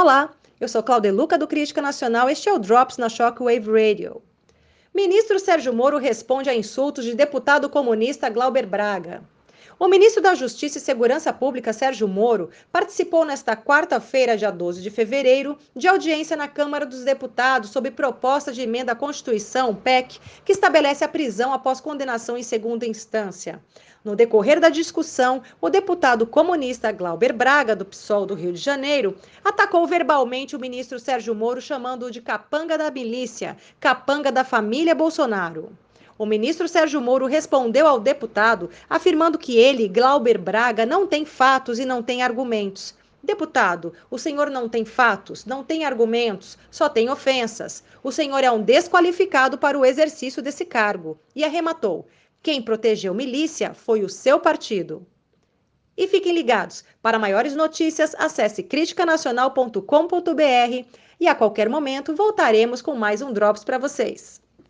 Olá, eu sou Cláudia Luca do Crítica Nacional. Este é o Drops na Shockwave Radio. Ministro Sérgio Moro responde a insultos de deputado comunista Glauber Braga. O ministro da Justiça e Segurança Pública, Sérgio Moro, participou nesta quarta-feira, dia 12 de fevereiro, de audiência na Câmara dos Deputados sobre proposta de emenda à Constituição, PEC, que estabelece a prisão após condenação em segunda instância. No decorrer da discussão, o deputado comunista Glauber Braga, do PSOL do Rio de Janeiro, atacou verbalmente o ministro Sérgio Moro, chamando-o de capanga da milícia, capanga da família Bolsonaro. O ministro Sérgio Moro respondeu ao deputado afirmando que ele, Glauber Braga, não tem fatos e não tem argumentos. Deputado, o senhor não tem fatos, não tem argumentos, só tem ofensas. O senhor é um desqualificado para o exercício desse cargo. E arrematou: quem protegeu milícia foi o seu partido. E fiquem ligados. Para maiores notícias, acesse criticanacional.com.br e a qualquer momento voltaremos com mais um Drops para vocês.